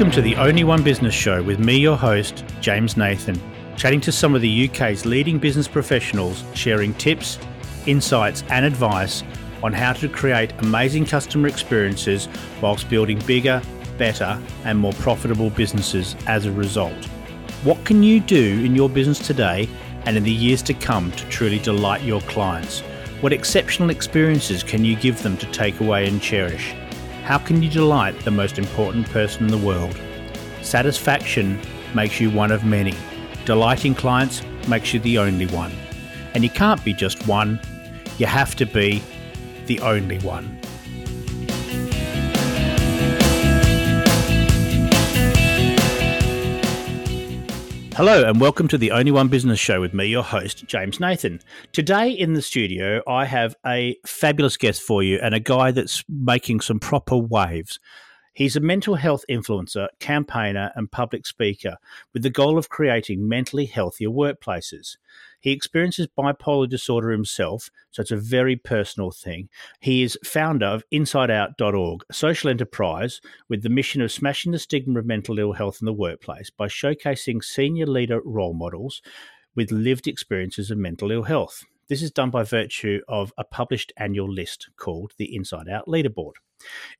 Welcome to the Only One Business Show with me, your host, James Nathan, chatting to some of the UK's leading business professionals, sharing tips, insights, and advice on how to create amazing customer experiences whilst building bigger, better, and more profitable businesses as a result. What can you do in your business today and in the years to come to truly delight your clients? What exceptional experiences can you give them to take away and cherish? How can you delight the most important person in the world? Satisfaction makes you one of many. Delighting clients makes you the only one. And you can't be just one, you have to be the only one. Hello, and welcome to the Only One Business Show with me, your host, James Nathan. Today in the studio, I have a fabulous guest for you and a guy that's making some proper waves. He's a mental health influencer, campaigner, and public speaker with the goal of creating mentally healthier workplaces. He experiences bipolar disorder himself, so it's a very personal thing. He is founder of InsideOut.org, a social enterprise with the mission of smashing the stigma of mental ill health in the workplace by showcasing senior leader role models with lived experiences of mental ill health. This is done by virtue of a published annual list called the Inside Out Leaderboard.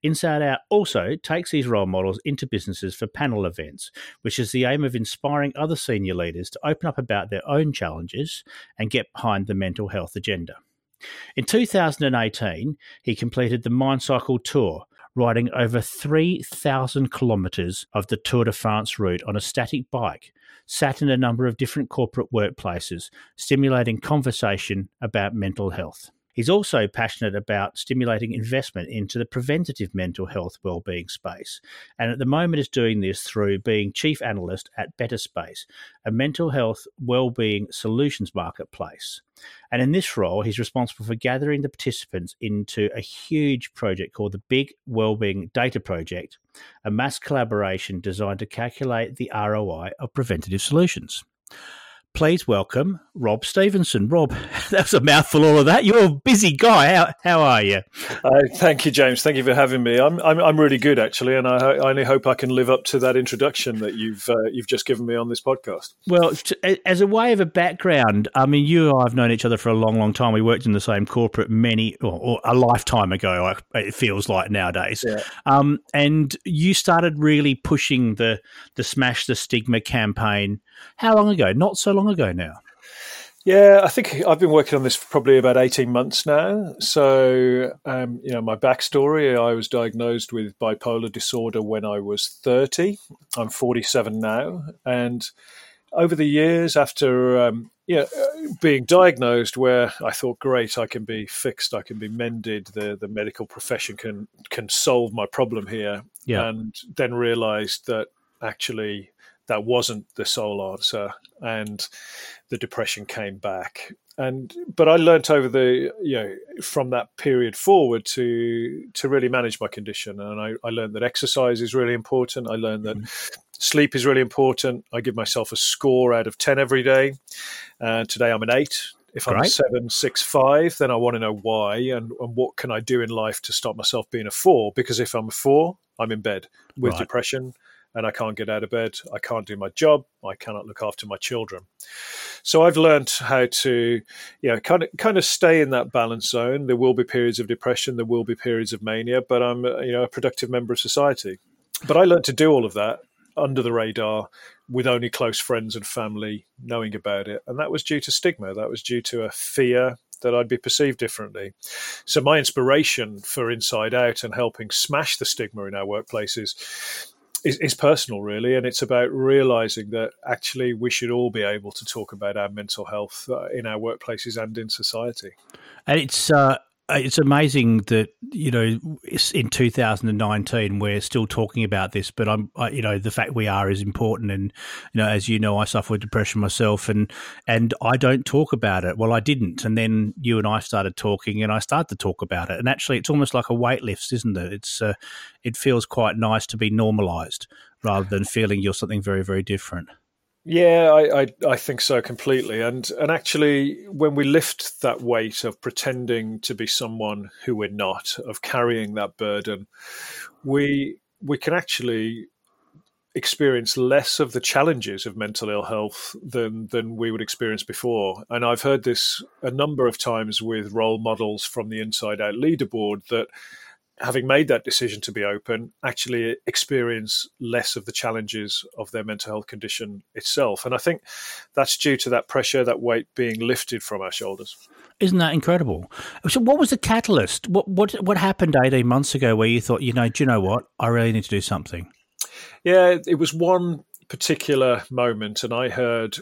Inside Out also takes these role models into businesses for panel events, which is the aim of inspiring other senior leaders to open up about their own challenges and get behind the mental health agenda. In 2018, he completed the Mind Cycle Tour, riding over 3,000 kilometres of the Tour de France route on a static bike, sat in a number of different corporate workplaces, stimulating conversation about mental health. He's also passionate about stimulating investment into the preventative mental health wellbeing space, and at the moment is doing this through being chief analyst at Better Space, a mental health wellbeing solutions marketplace. And in this role, he's responsible for gathering the participants into a huge project called the Big Wellbeing Data Project, a mass collaboration designed to calculate the ROI of preventative solutions please welcome Rob Stephenson. Rob, that was a mouthful, all of that. You're a busy guy. How, how are you? Uh, thank you, James. Thank you for having me. I'm, I'm, I'm really good, actually, and I, I, only hope I can live up to that introduction that you've uh, you've just given me on this podcast. Well, as a way of a background, I mean, you and I have known each other for a long, long time. We worked in the same corporate many, or, or a lifetime ago, it feels like nowadays. Yeah. Um, and you started really pushing the the Smash the Stigma campaign. How long ago? Not so long long ago now? Yeah, I think I've been working on this for probably about 18 months now. So, um, you know, my backstory I was diagnosed with bipolar disorder when I was 30. I'm 47 now. And over the years, after um, yeah, being diagnosed, where I thought, great, I can be fixed, I can be mended, the, the medical profession can, can solve my problem here. Yeah. And then realized that actually that wasn't the sole answer, and the depression came back. And but I learnt over the you know from that period forward to to really manage my condition, and I, I learned that exercise is really important. I learned that. Mm-hmm. Sleep is really important. I give myself a score out of 10 every day. Uh, today I'm an eight. If I'm a seven, six, five, then I want to know why and, and what can I do in life to stop myself being a four? Because if I'm a four, I'm in bed with right. depression and I can't get out of bed. I can't do my job. I cannot look after my children. So I've learned how to, you know, kind of kind of stay in that balance zone. There will be periods of depression. There will be periods of mania, but I'm, uh, you know, a productive member of society. But I learned to do all of that under the radar with only close friends and family knowing about it. And that was due to stigma. That was due to a fear that I'd be perceived differently. So my inspiration for Inside Out and helping smash the stigma in our workplaces is, is personal, really, and it's about realizing that actually we should all be able to talk about our mental health uh, in our workplaces and in society. And it's uh, it's amazing that you know in 2019 we're still talking about this but i'm I, you know the fact we are is important and you know as you know i suffer with depression myself and and i don't talk about it. Well i didn't. And then you and i started talking and i started to talk about it. And actually it's almost like a weight lifts isn't it? It's uh, it feels quite nice to be normalized rather than feeling you're something very very different yeah, I, I, I think so completely. And and actually, when we lift that weight of pretending to be someone who we're not, of carrying that burden, we we can actually experience less of the challenges of mental ill health than than we would experience before. And I've heard this a number of times with role models from the Inside Out leaderboard that having made that decision to be open, actually experience less of the challenges of their mental health condition itself. And I think that's due to that pressure, that weight being lifted from our shoulders. Isn't that incredible? So, what was the catalyst? What what what happened eighteen months ago where you thought, you know, do you know what? I really need to do something. Yeah, it was one particular moment, and I heard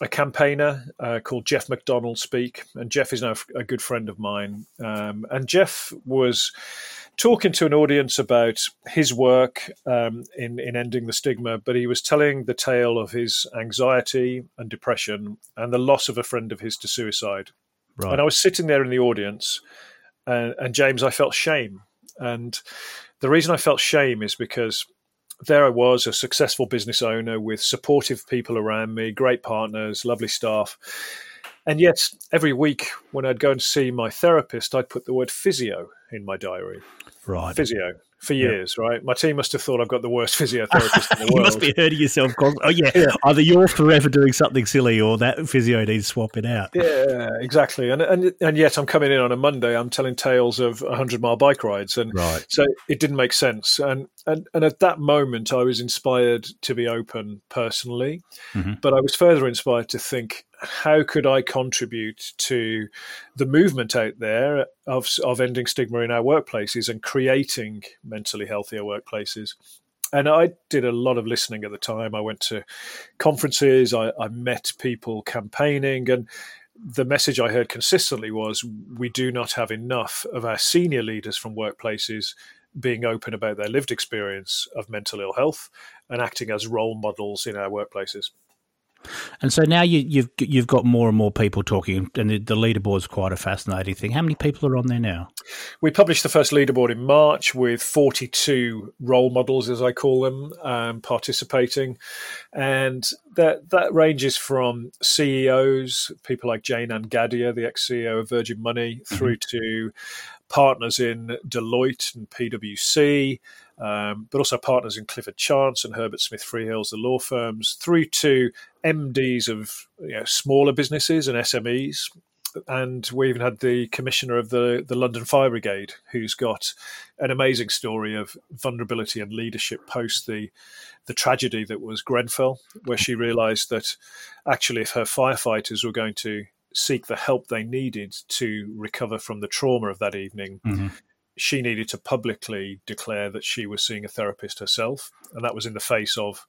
a campaigner uh, called Geoff McDonald speak, and Geoff is now a good friend of mine. Um, and Geoff was talking to an audience about his work um, in in ending the stigma, but he was telling the tale of his anxiety and depression and the loss of a friend of his to suicide. Right. And I was sitting there in the audience, and, and James, I felt shame, and the reason I felt shame is because there I was, a successful business owner with supportive people around me, great partners, lovely staff. And yet, every week when I'd go and see my therapist, I'd put the word physio in my diary. Right. Physio for years, yeah. right? My team must have thought I've got the worst physiotherapist in the world. you must be hurting yourself. Oh, yeah. yeah. Either you're forever doing something silly or that physio needs swapping out. Yeah, exactly. And, and, and yet I'm coming in on a Monday, I'm telling tales of 100 mile bike rides. And right. so it didn't make sense. And, and, and at that moment, I was inspired to be open personally, mm-hmm. but I was further inspired to think, how could I contribute to the movement out there of, of ending stigma in our workplaces and creating mentally healthier workplaces? And I did a lot of listening at the time. I went to conferences, I, I met people campaigning, and the message I heard consistently was we do not have enough of our senior leaders from workplaces being open about their lived experience of mental ill health and acting as role models in our workplaces. And so now you, have you've, you've got more and more people talking, and the, the leaderboard is quite a fascinating thing. How many people are on there now? We published the first leaderboard in March with 42 role models, as I call them, um, participating, and that that ranges from CEOs, people like Jayne-Anne Gadhia, the ex CEO of Virgin Money, mm-hmm. through to partners in Deloitte and PwC, um, but also partners in Clifford Chance and Herbert Smith Freehills, the law firms, through to MDs of you know, smaller businesses and SMEs. And we even had the commissioner of the, the London Fire Brigade, who's got an amazing story of vulnerability and leadership post the the tragedy that was Grenfell, where she realised that actually, if her firefighters were going to seek the help they needed to recover from the trauma of that evening, mm-hmm she needed to publicly declare that she was seeing a therapist herself, and that was in the face of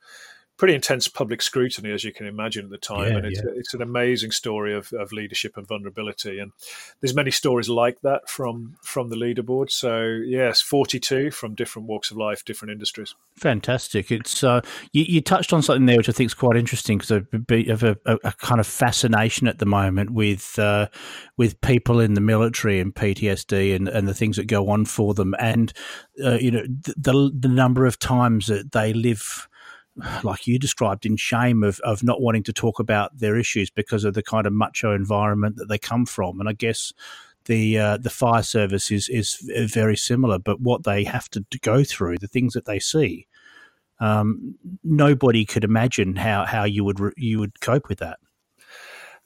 pretty intense public scrutiny, as you can imagine at the time. Yeah, and it's, yeah. it's an amazing story of, of leadership and vulnerability. And there's many stories like that from from the leaderboard. So yes, 42 from different walks of life, different industries. Fantastic. It's uh, you, you, touched on something there which I think is quite interesting because I have a, a, a, kind of fascination at the moment with uh, with people in the military and PTSD and, and the things that go on for them, and uh, you know the the number of times that they live like you described, in shame of, of not wanting to talk about their issues because of the kind of macho environment that they come from. And I guess the uh, the fire service is is very similar, but what they have to, go through, the things that they see, um, nobody could imagine how, how you would you would cope with that.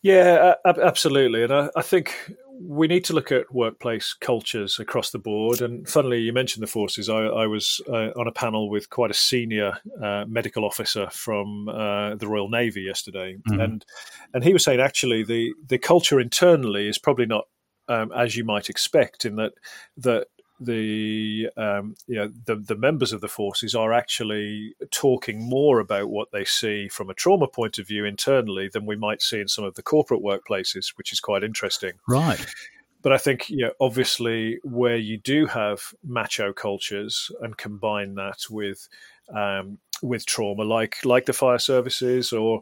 Yeah, absolutely, and I, I think we need to look at workplace cultures across the board. And funnily, you mentioned the forces. I, I was uh, on a panel with quite a senior uh, medical officer from uh, the Royal Navy yesterday, mm-hmm. and and he was saying actually the the culture internally is probably not um, as you might expect in that that the um, you know the the members of the forces are actually talking more about what they see from a trauma point of view internally than we might see in some of the corporate workplaces, which is quite interesting. Right. But I think, you know, obviously, where you do have macho cultures and combine that with um, with trauma, like like the fire services or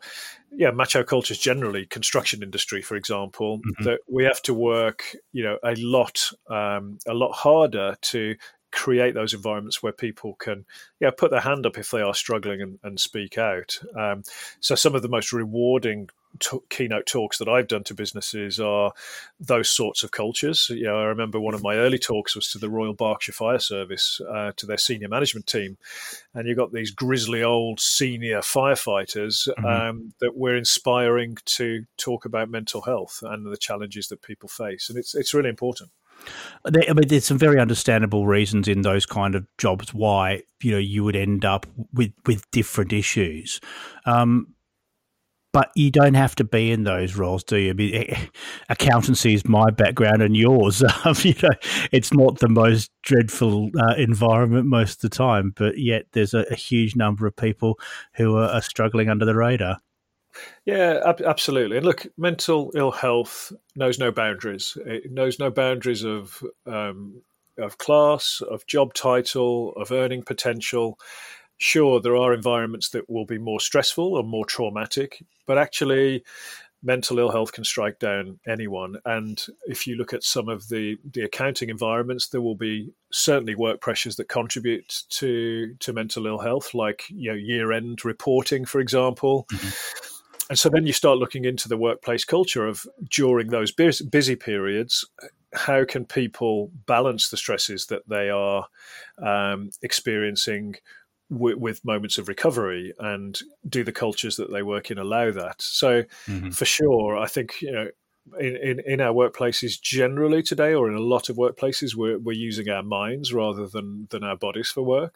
yeah, macho cultures generally, construction industry, for example, mm-hmm. that we have to work, you know, a lot um, a lot harder to create those environments where people can yeah put their hand up if they are struggling and, and speak out. Um, so some of the most rewarding t- keynote talks that I've done to businesses are those sorts of cultures. You know, I remember one of my early talks was to the Royal Berkshire Fire Service, uh, to their senior management team, and you've got these grizzly old senior firefighters mm-hmm. um, that we're inspiring to talk about mental health and the challenges that people face, and it's it's really important. I mean, there's some very understandable reasons in those kind of jobs why you know you would end up with with different issues. Um, but you don't have to be in those roles, do you? I mean, accountancy is my background and yours. Um, you know, it's not the most dreadful uh, environment most of the time, but yet there's a, a huge number of people who are, are struggling under the radar. Yeah, ab- absolutely. And look, mental ill health knows no boundaries. It knows no boundaries of um, of class, of job title, of earning potential. Sure, there are environments that will be more stressful or more traumatic, but actually, mental ill health can strike down anyone. And if you look at some of the, the accounting environments, there will be certainly work pressures that contribute to to mental ill health, like you know year end reporting, for example. Mm-hmm and so then you start looking into the workplace culture of during those busy periods how can people balance the stresses that they are um, experiencing w- with moments of recovery and do the cultures that they work in allow that so mm-hmm. for sure i think you know in, in, in, our workplaces generally today, or in a lot of workplaces, we're, we're using our minds rather than, than our bodies for work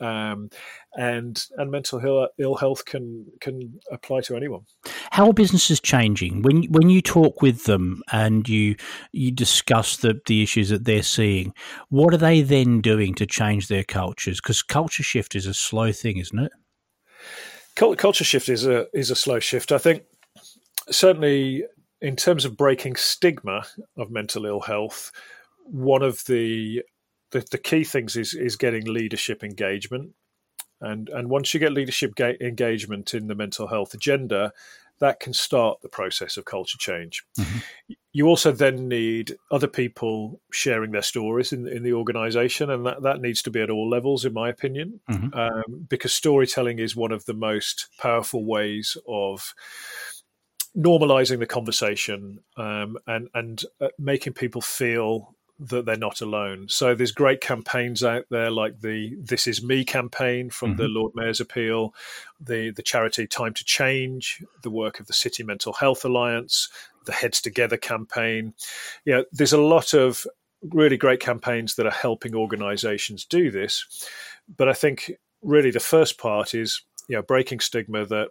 um, and and mental Ill, Ill health can can apply to anyone. How are businesses changing when when you talk with them and you you discuss the the issues that they're seeing? What are they then doing to change their cultures? Because culture shift is a slow thing, isn't it? Culture shift is a is a slow shift. I think certainly in terms of breaking stigma of mental ill health, one of the the, the key things is is getting leadership engagement, and and once you get leadership ga- engagement in the mental health agenda, that can start the process of culture change. Mm-hmm. You also then need other people sharing their stories in, in the organization, and that, that needs to be at all levels, in my opinion, mm-hmm. um, because storytelling is one of the most powerful ways of normalizing the conversation um, and and uh, making people feel that they're not alone. So there's great campaigns out there like the This Is Me campaign from mm-hmm. the Lord Mayor's Appeal, the the charity Time to Change, the work of the City Mental Health Alliance, the Heads Together campaign. Yeah, there's a lot of really great campaigns that are helping organizations do this. But I think really the first part is you know breaking stigma that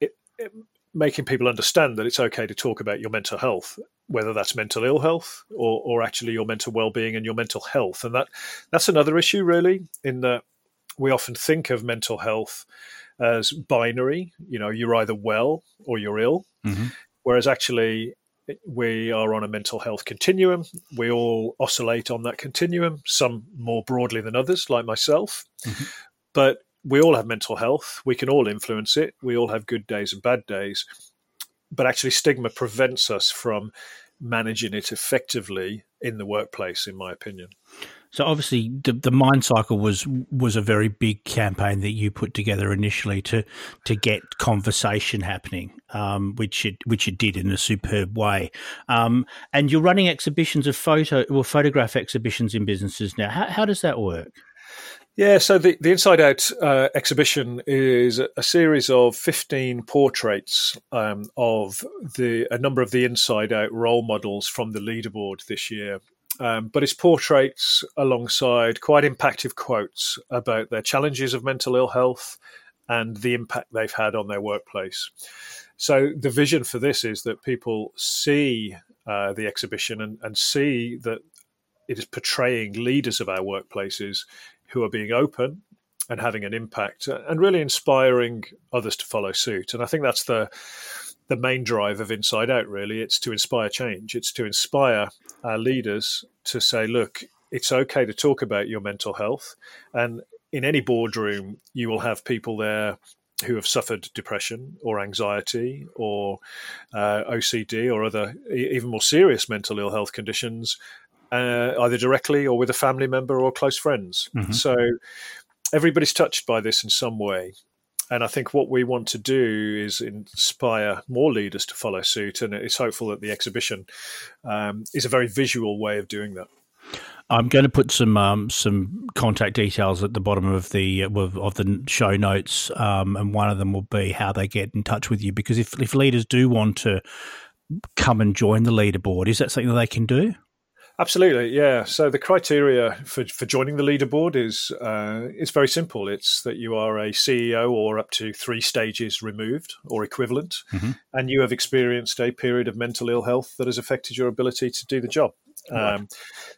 it, making people understand that it's okay to talk about your mental health whether that's mental ill health or, or actually your mental well-being and your mental health. And that that's another issue really in that we often think of mental health as binary. You know you're either well or you're ill. Mm-hmm. whereas actually we are on a mental health continuum. We all oscillate on that continuum some more broadly than others like myself. Mm-hmm. but we all have mental health. We can all influence it. We all have good days and bad days. But actually stigma prevents us from managing it effectively in the workplace in my opinion. So obviously the, the mind cycle was was a very big campaign that you put together initially to to get conversation happening um, which it which it did in a superb way. Um, and you're running exhibitions of photo or photograph exhibitions in businesses now. How, how does that work yeah, so the, the Inside Out uh, exhibition is a series of 15 portraits um, of the a number of the Inside Out role models from the leaderboard this year. Um, but it's portraits alongside quite impactful quotes about their challenges of mental ill health and the impact they've had on their workplace. So the vision for this is that people see uh, the exhibition and, and see that it is portraying leaders of our workplaces who are being open and having an impact and really inspiring others to follow suit. And I think that's the the main drive of Inside Out. Really, it's to inspire change. It's to inspire our leaders to say, look, it's okay to talk about your mental health, and in any boardroom, you will have people there who have suffered depression or anxiety or uh, OCD or other even more serious mental ill health conditions uh, either directly or with a family member or close friends. Mm-hmm. So everybody's touched by this in some way. And I think what we want to do is inspire more leaders to follow suit. And it's hopeful that the exhibition um, is a very visual way of doing that. I'm going to put some um, some contact details at the bottom of the uh, of the show notes, um, and one of them will be how they get in touch with you. Because if if leaders do want to come and join the leaderboard, is that something that they can do? Absolutely, yeah. So the criteria for, for joining the leaderboard is uh, it's very simple. It's that you are a CEO or up to three stages removed or equivalent, mm-hmm. and you have experienced a period of mental ill health that has affected your ability to do the job. Right. Um,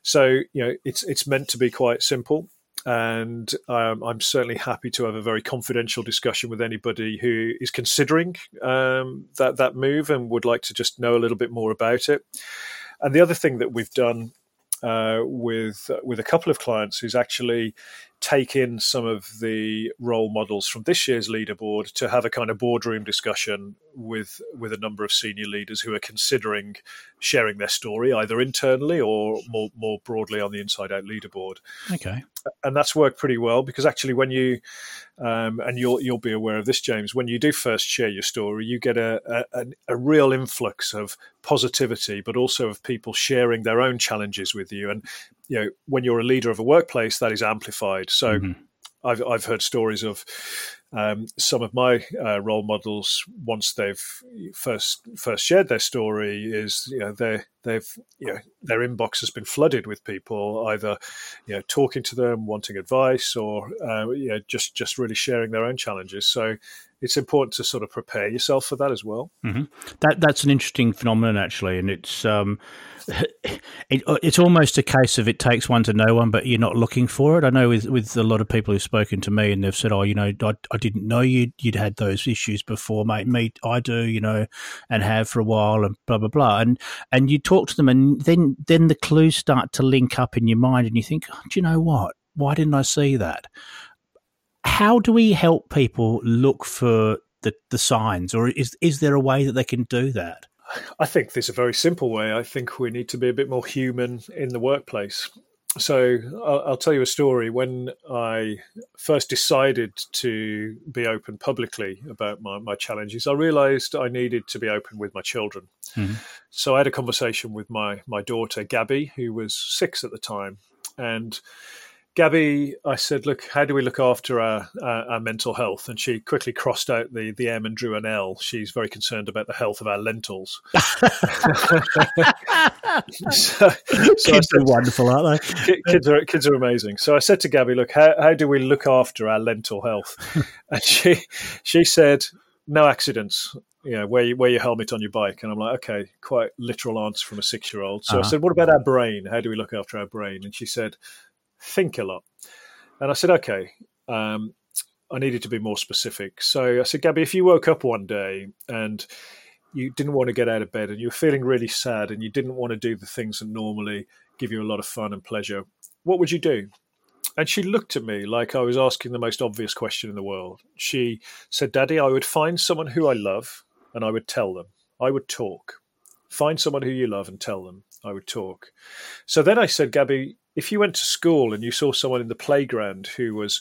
so you know it's it's meant to be quite simple and um, I'm certainly happy to have a very confidential discussion with anybody who is considering um, that that move and would like to just know a little bit more about it. And the other thing that we've done uh, with with a couple of clients is actually take in some of the role models from this year's leaderboard to have a kind of boardroom discussion with with a number of senior leaders who are considering sharing their story either internally or more more broadly on the inside out leaderboard. Okay. And that's worked pretty well because actually when you um, and you'll you'll be aware of this james when you do first share your story you get a, a, a real influx of positivity but also of people sharing their own challenges with you. And you know when you're a leader of a workplace that is amplified so mm-hmm. I've I've heard stories of um, some of my uh, role models once they've first first shared their story is you know they they've you know their inbox has been flooded with people either you know talking to them wanting advice or uh, you know just just really sharing their own challenges so it's important to sort of prepare yourself for that as well. Mm-hmm. That that's an interesting phenomenon actually, and it's um, it, it's almost a case of it takes one to know one, but you're not looking for it. I know with with a lot of people who've spoken to me and they've said, "Oh, you know, I, I didn't know you'd you'd had those issues before, mate. Me, I do, you know, and have for a while, and blah blah blah." And and you talk to them, and then then the clues start to link up in your mind, and you think, oh, "Do you know what? Why didn't I see that?" how do we help people look for the, the signs, or is is there a way that they can do that? I think there's a very simple way. I think we need to be a bit more human in the workplace. So I'll, I'll, tell you a story. When I first decided to be open publicly about my, my challenges, I realized I needed to be open with my children. Mm-hmm. So I had a conversation with my, my daughter, Gabby, who was six at the time. And Gabby, I said, look, how do we look after our, our, our, mental health? And she quickly crossed out the, the M and drew an L. She's very concerned about the health of our lentils. so, so kids said, are wonderful, aren't they? Kids are, kids are amazing. So I said to Gabby, look, how, how do we look after our lentil health? And she, she said, no accidents. You know, wear, wear your helmet on your bike. And I'm like, okay, quite literal answer from a six year old. So uh-huh. I said, what about our brain? How do we look after our brain? And she said, think a lot. And I said, okay. Um, I needed to be more specific. So I said, Gabby, if you woke up one day and you didn't want to get out of bed and you were feeling really sad and you didn't want to do the things that normally give you a lot of fun and pleasure, what would you do? And she looked at me like I was asking the most obvious question in the world. She said, Daddy, I would find someone who I love and I would tell them. I would talk. Find someone who you love and tell them. I would talk. So then I said, Gabby, if you went to school and you saw someone in the playground who was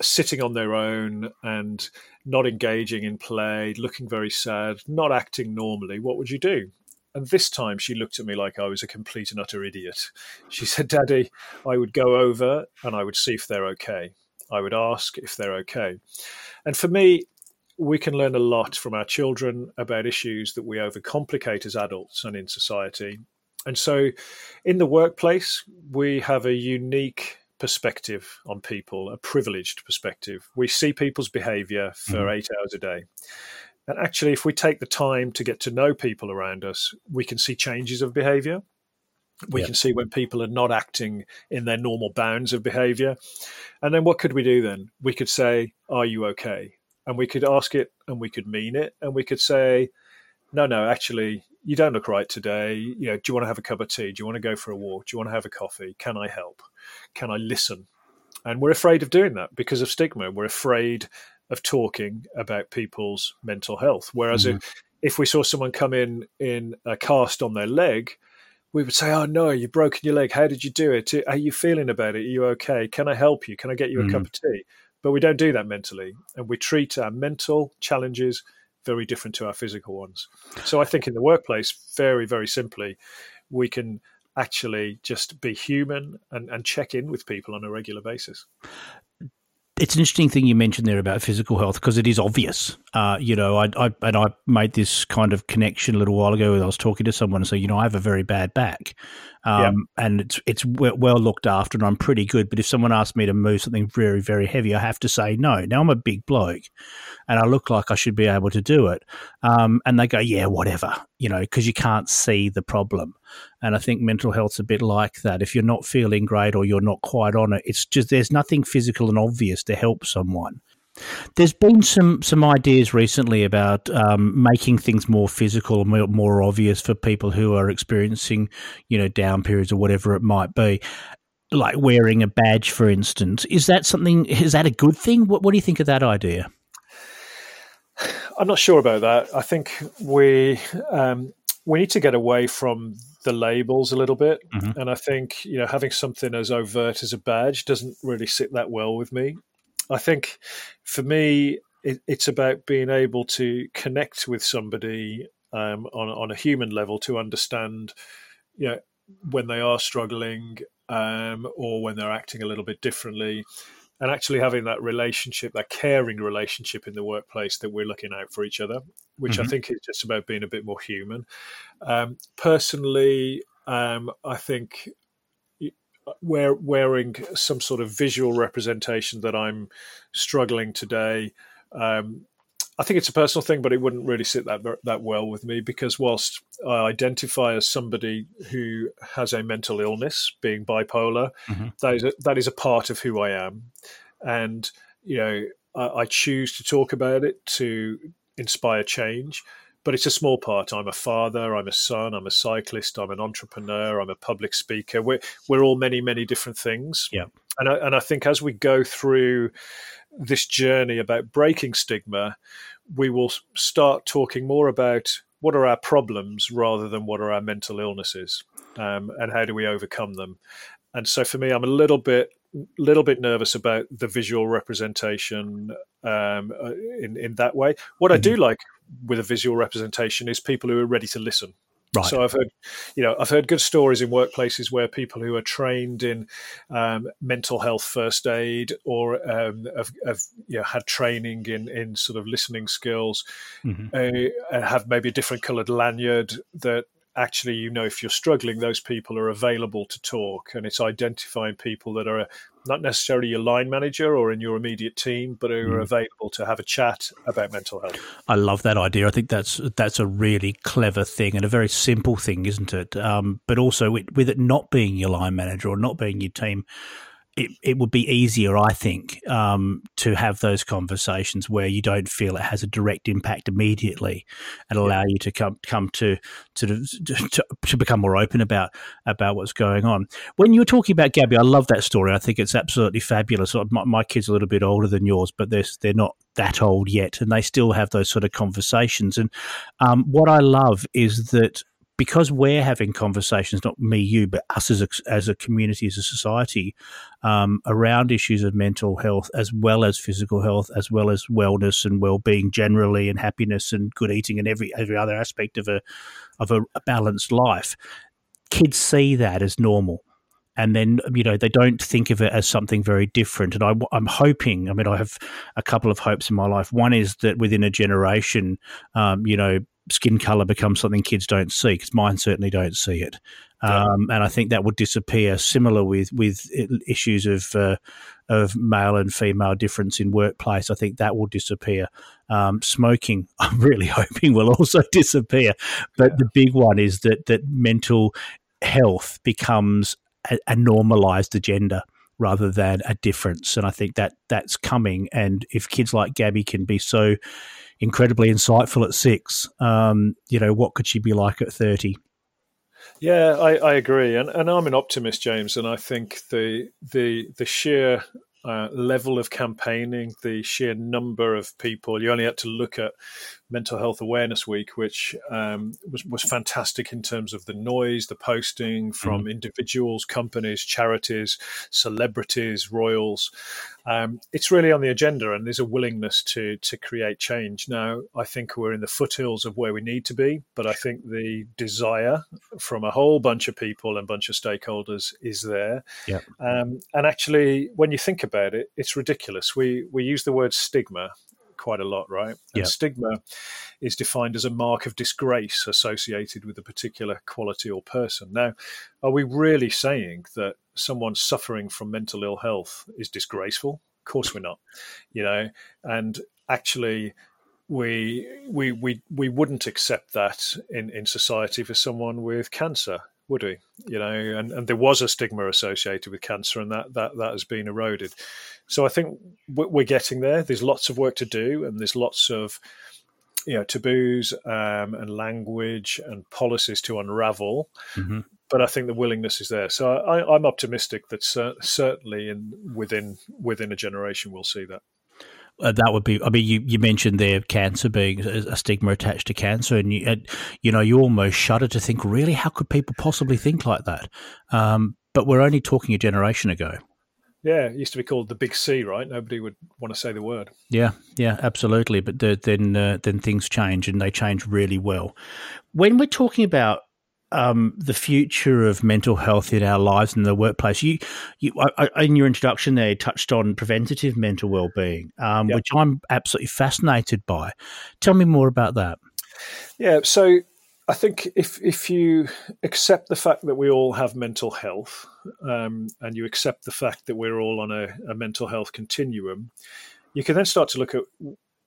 sitting on their own and not engaging in play, looking very sad, not acting normally, what would you do? And this time she looked at me like I was a complete and utter idiot. She said, Daddy, I would go over and I would see if they're okay. I would ask if they're okay. And for me, we can learn a lot from our children about issues that we overcomplicate as adults and in society. And so in the workplace, we have a unique perspective on people, a privileged perspective. We see people's behavior for mm. eight hours a day. And actually, if we take the time to get to know people around us, we can see changes of behavior. We yeah. can see when people are not acting in their normal bounds of behavior. And then what could we do then? We could say, Are you okay? And we could ask it and we could mean it. And we could say, No, no, actually, you don't look right today. You know, do you want to have a cup of tea? Do you want to go for a walk? Do you want to have a coffee? Can I help? Can I listen? And we're afraid of doing that because of stigma. We're afraid of talking about people's mental health. Whereas mm-hmm. if, if we saw someone come in in a cast on their leg, we would say, "Oh no, you've broken your leg. How did you do it? How are you feeling about it? Are you okay? Can I help you? Can I get you a mm-hmm. cup of tea?" but we don't do that mentally, and we treat our mental challenges very different to our physical ones. So I think in the workplace, very very simply, we can actually just be human and, and check in with people on a regular basis it's an interesting thing you mentioned there about physical health because it is obvious. Uh, you know, I, I, and I made this kind of connection a little while ago. When I was talking to someone and said, you know, I have a very bad back, um, yeah. and it's it's well looked after, and I'm pretty good. But if someone asks me to move something very very heavy, I have to say no. Now I'm a big bloke, and I look like I should be able to do it. Um, and they go, yeah, whatever, you know, because you can't see the problem. And I think mental health's a bit like that. If you're not feeling great or you're not quite on it, it's just there's nothing physical and obvious to help someone. There's been some some ideas recently about um, making things more physical, more, more obvious for people who are experiencing, you know, down periods or whatever it might be like wearing a badge, for instance. Is that something? Is that a good thing? What, what do you think of that idea? I'm not sure about that. I think we um, we need to get away from the labels a little bit, mm-hmm. and I think you know having something as overt as a badge doesn't really sit that well with me. I think for me, it, it's about being able to connect with somebody um, on on a human level to understand, you know, when they are struggling um, or when they're acting a little bit differently, and actually having that relationship, that caring relationship in the workplace that we're looking out for each other, which mm-hmm. I think is just about being a bit more human. Um, personally, um, I think wear, wearing some sort of visual representation that I'm struggling today. Um, I think it's a personal thing, but it wouldn't really sit that that well with me because whilst I identify as somebody who has a mental illness, being bipolar, mm-hmm. that is a, that is a part of who I am, and you know I, I choose to talk about it to inspire change. But it's a small part. I'm a father. I'm a son. I'm a cyclist. I'm an entrepreneur. I'm a public speaker. We're we're all many many different things. Yeah. And I, and I think as we go through this journey about breaking stigma, we will start talking more about what are our problems rather than what are our mental illnesses um, and how do we overcome them. And so for me, I'm a little bit little bit nervous about the visual representation um, uh, in in that way. What mm-hmm. I do mm-hmm. like with a visual representation is people who are ready to listen. Right. So I've heard, you know, I've heard good stories in workplaces where people who are trained in um, mental health first aid or um, have, have you know, had training in in sort of listening skills, mm-hmm. uh, have maybe a different coloured lanyard that actually you know if you're struggling those people are available to talk and it's identifying people that are not necessarily your line manager or in your immediate team, but who are mm. available to have a chat about mental health. I love that idea. I think that's that's a really clever thing and a very simple thing, isn't it? Um, but also with, with it not being your line manager or not being your team it, it would be easier, I think, um, to have those conversations where you don't feel it has a direct impact immediately, and allow you to come come to to, to to become more open about about what's going on. When you were talking about Gabby, I love that story. I think it's absolutely fabulous. My, my kids are a little bit older than yours, but they're they're not that old yet, and they still have those sort of conversations. And um, what I love is that because we're having conversations, not me, you, but us as a, as a community, as a society, um, around issues of mental health as well as physical health, as well as wellness and well-being generally, and happiness and good eating and every every other aspect of a of a, a balanced life. Kids see that as normal. And then you know they don't think of it as something very different. And I, am hoping i mean i have a couple of hopes in my life. One is that within a generation um, you know skin color becomes something kids don't see because mine certainly don't see it. Um, and I think that would disappear. Similar with with issues of uh, of male and female difference in workplace, I think that will disappear. Um, smoking, I'm really hoping will also disappear. But yeah. the big one is that that mental health becomes a, a normalized agenda rather than a difference. And I think that that's coming. And if kids like Gabby can be so incredibly insightful at six. Um, you know, what could she be like at 30? Yeah, I, I agree, and, and I'm an optimist, James, and I think the the the sheer uh, level of campaigning, the sheer number of people. You only had to look at Mental Health Awareness Week, which um, was was fantastic in terms of the noise, the posting from mm-hmm. individuals, companies, charities, celebrities, royals. Um, it's really on the agenda, and there's a willingness to to create change. Now, I think we're in the foothills of where we need to be, but I think the desire from a whole bunch of people and bunch of stakeholders is there. Yeah. Um, and actually, when you think about it, it's ridiculous. We we use the word stigma quite a lot, right? And stigma is defined as a mark of disgrace associated with a particular quality or person. Now, are we really saying that someone suffering from mental ill health is disgraceful? Of course we're not. You know, and actually we we we we wouldn't accept that in in society for someone with cancer would we? You know, and, and there was a stigma associated with cancer, and that that that has been eroded. So I think we're getting there. There's lots of work to do, and there's lots of you know taboos um, and language and policies to unravel. Mm-hmm. But I think the willingness is there. So I, am optimistic that cer- certainly in within within a generation we'll see that. Uh, that would be. I mean, you, you mentioned there cancer being a, stigma attached to cancer, and you, you know, you almost shudder to think, really, how could people possibly think like that? Um, but we're only talking a generation ago. Yeah, it used to be called the Big C, right? Nobody would want to say the word. Yeah, yeah, absolutely. But the, then, uh, then things change, and they change really well. When we're talking about um, the future of mental health in our lives in the workplace. You, you I, I, in your introduction there, you touched on preventative mental well-being, um, yep. which I'm absolutely fascinated by. Tell me more about that. Yeah, so I think if if you accept the fact that we all have mental health, um, and you accept the fact that we're all on a, a mental health continuum, you can then start to look at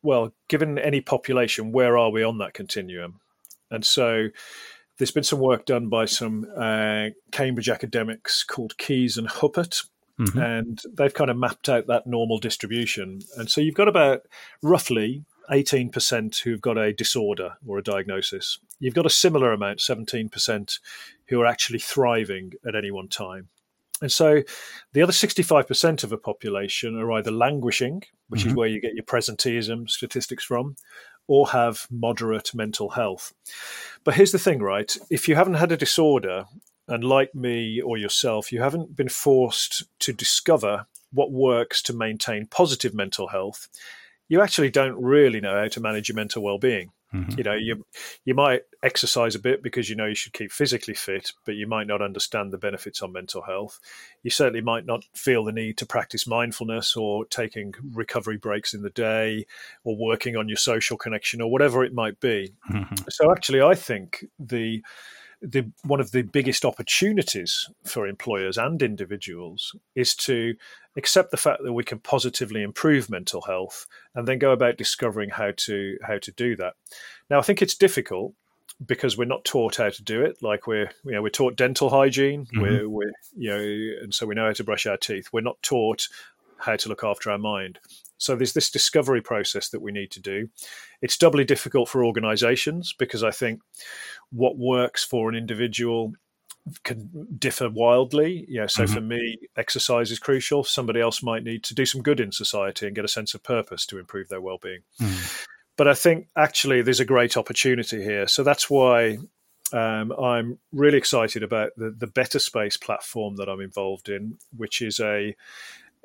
well, given any population, where are we on that continuum? And so there's been some work done by some uh, Cambridge academics called Keyes and Huppert. Mm-hmm. And they've kind of mapped out that normal distribution. And so you've got about roughly 18% who've got a disorder or a diagnosis. You've got a similar amount, 17%, who are actually thriving at any one time. And so the other 65% of a population are either languishing, which mm-hmm. is where you get your presenteeism statistics from, or have moderate mental health. But here's the thing, right? If you haven't had a disorder, and like me or yourself, you haven't been forced to discover what works to maintain positive mental health, you actually don't really know how to manage your mental well-being. Mm-hmm. You know, you you might exercise a bit because you know you should keep physically fit, but you might not understand the benefits on mental health. You certainly might not feel the need to practice mindfulness or taking recovery breaks in the day or working on your social connection or whatever it might be. Mm-hmm. So actually I think the the one of the biggest opportunities for employers and individuals is to accept the fact that we can positively improve mental health and then go about discovering how to how to do that. Now I think it's difficult because we're not taught how to do it. Like we're you know we're taught dental hygiene, mm-hmm. we're, we're you know, and so we know how to brush our teeth. We're not taught how to look after our mind. So there's this discovery process that we need to do. It's doubly difficult for organizations because I think what works for an individual can differ wildly. Yeah, so mm-hmm. for me, exercise is crucial. Somebody else might need to do some good in society and get a sense of purpose to improve their well-being. Mm. But I think actually there's a great opportunity here. So that's why um, I'm really excited about the, the Better Space platform that I'm involved in, which is a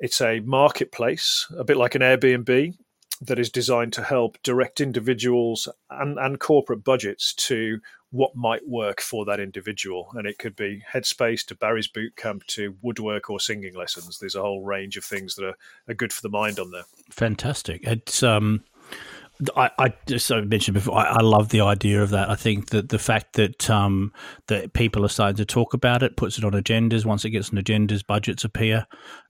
it's a marketplace, a bit like an Airbnb, that is designed to help direct individuals and, and corporate budgets to what might work for that individual. And it could be Headspace to Barry's Bootcamp to woodwork or singing lessons. There's a whole range of things that are, are good for the mind on there. Fantastic. It's um I, I just I mentioned before. I, I, love the idea of that. I think that the fact that um, that people are starting to talk about it puts it on agendas. Once it gets on agendas, budgets appear.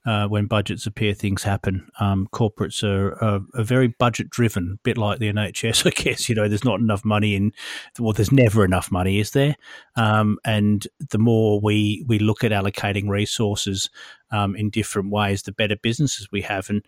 Uh, when budgets appear, things happen. Um, corporates are, are, are, very budget driven, bit like the NHS. I guess you know there's not enough money in. Well, there's never enough money, is there? Um, and the more we we look at allocating resources um, in different ways, the better businesses we have. And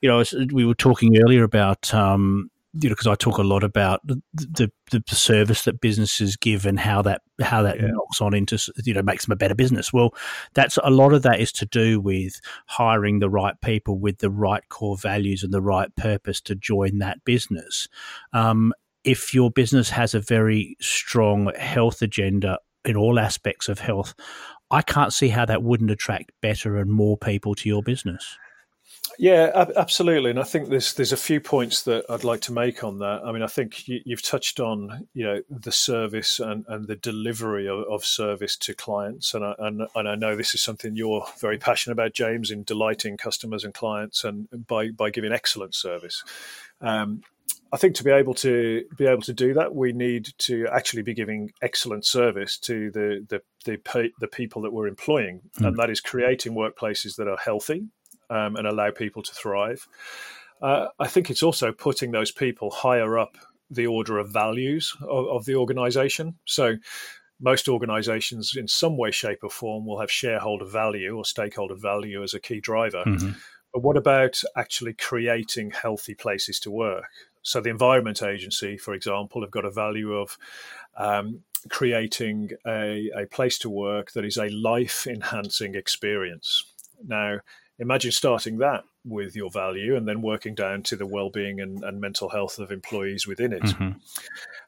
you know, we were talking earlier about um, you know, because I talk a lot about the, the, the service that businesses give and how that how that yeah. knocks on into you know makes them a better business. Well, that's a lot of that is to do with hiring the right people with the right core values and the right purpose to join that business. Um, if your business has a very strong health agenda in all aspects of health, I can't see how that wouldn't attract better and more people to your business. Yeah, ab- absolutely, and I think there's there's a few points that I'd like to make on that. I mean, I think you, have touched on you know the service and, and the delivery of, of service to clients, and I, and and I know this is something you're very passionate about, James, in delighting customers and clients, and by by giving excellent service. Um, I think to be able to be able to do that, we need to actually be giving excellent service to the the the, the people that we're employing, mm. and that is creating workplaces that are healthy um, and allow people to thrive. Uh, I think it's also putting those people higher up the order of values of, of the organisation. So most organizations in some way shape or form will have shareholder value or stakeholder value as a key driver mm-hmm. but what about actually creating healthy places to work so the Environment Agency, for example, have got a value of um, creating a, a place to work that is a life enhancing experience. Now, imagine starting that with your value and then working down to the well-being and, and mental health of employees within it. Mm-hmm.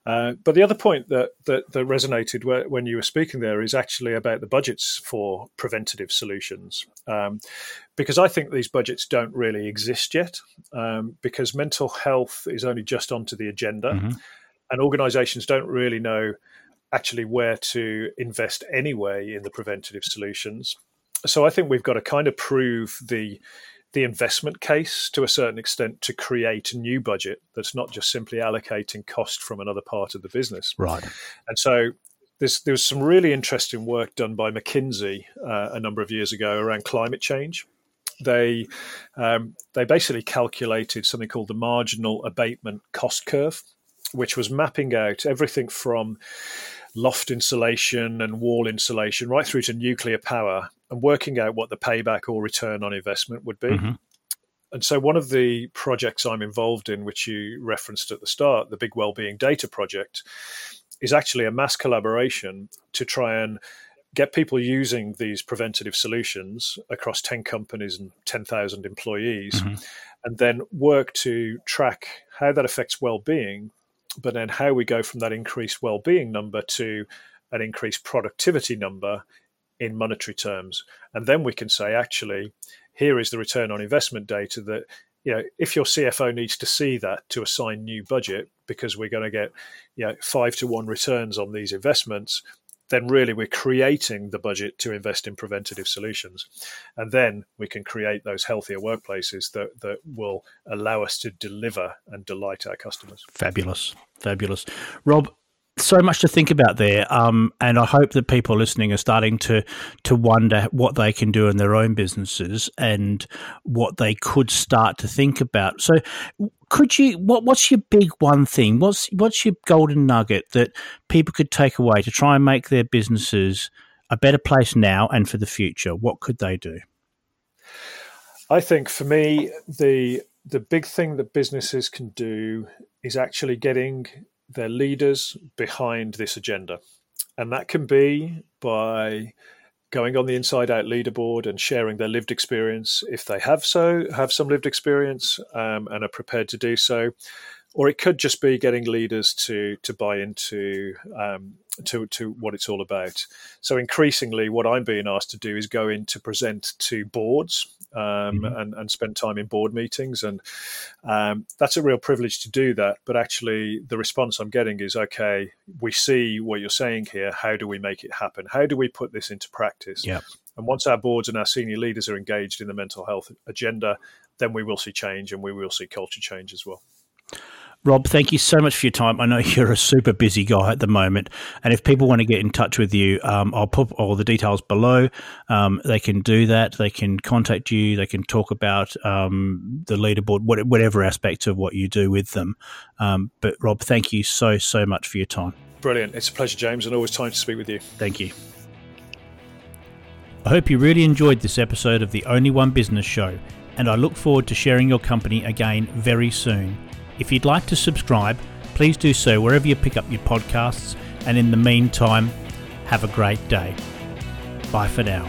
Uh, but the other point that, that, that resonated when you were speaking there is actually about the budgets for preventative solutions, um, because I think these budgets don't really exist yet, um, because mental health is only just onto the agenda, mm-hmm. and organisations don't really know actually where to invest anyway in the preventative solutions so I think we've got to kind of prove the the investment case to a certain extent to create a new budget that's not just simply allocating cost from another part of the business. Right. And so there's there was some really interesting work done by McKinsey uh, a number of years ago around climate change. They um, they basically calculated something called the marginal abatement cost curve, which was mapping out everything from loft insulation and wall insulation right through to nuclear power and working out what the payback or return on investment would be. Mm-hmm. And so, one of the projects I'm involved in, which you referenced at the start, the Big Wellbeing Data Project, is actually a mass collaboration to try and get people using these preventative solutions across 10 companies and 10,000 employees, mm-hmm. and then work to track how that affects well-being, but then how we go from that increased well-being number to an increased productivity number in monetary terms. And then we can say, actually, here is the return on investment data that, you know, if your CFO needs to see that to assign new budget because we're going to get, you know, five to one returns on these investments, then really we're creating the budget to invest in preventative solutions. And then we can create those healthier workplaces that, that will allow us to deliver and delight our customers. Fabulous. Fabulous. Rob, so much to think about there, um, and I hope that people listening are starting to to wonder what they can do in their own businesses and what they could start to think about. So, could you? What, what's your big one thing? What's what's your golden nugget that people could take away to try and make their businesses a better place now and for the future? What could they do? I think for me, the the big thing that businesses can do is actually getting their leaders behind this agenda. And that can be by going on the InsideOut leaderboard and sharing their lived experience if they have so have some lived experience um, and are prepared to do so or it could just be getting leaders to to buy into um, to to what it's all about. So increasingly, what I'm being asked to do is go in to present to boards um, mm-hmm. and and spend time in board meetings, and um, that's a real privilege to do that. But actually, the response I'm getting is, okay, we see what you're saying here. How do we make it happen? How do we put this into practice? Yeah. And once our boards and our senior leaders are engaged in the mental health agenda, then we will see change and we will see culture change as well. Rob, thank you so much for your time. I know you're a super busy guy at the moment, and if people want to get in touch with you, um, I'll put all the details below. Um, they can do that. They can contact you. They can talk about um, the leaderboard, whatever aspect of what you do with them. Um, but Rob, thank you so so much for your time. Brilliant. It's a pleasure, James, and always time to speak with you. Thank you. I hope you really enjoyed this episode of the Only One Business Show, and I look forward to sharing your company again very soon. If you'd like to subscribe, please do so wherever you pick up your podcasts. And in the meantime, have a great day. Bye for now.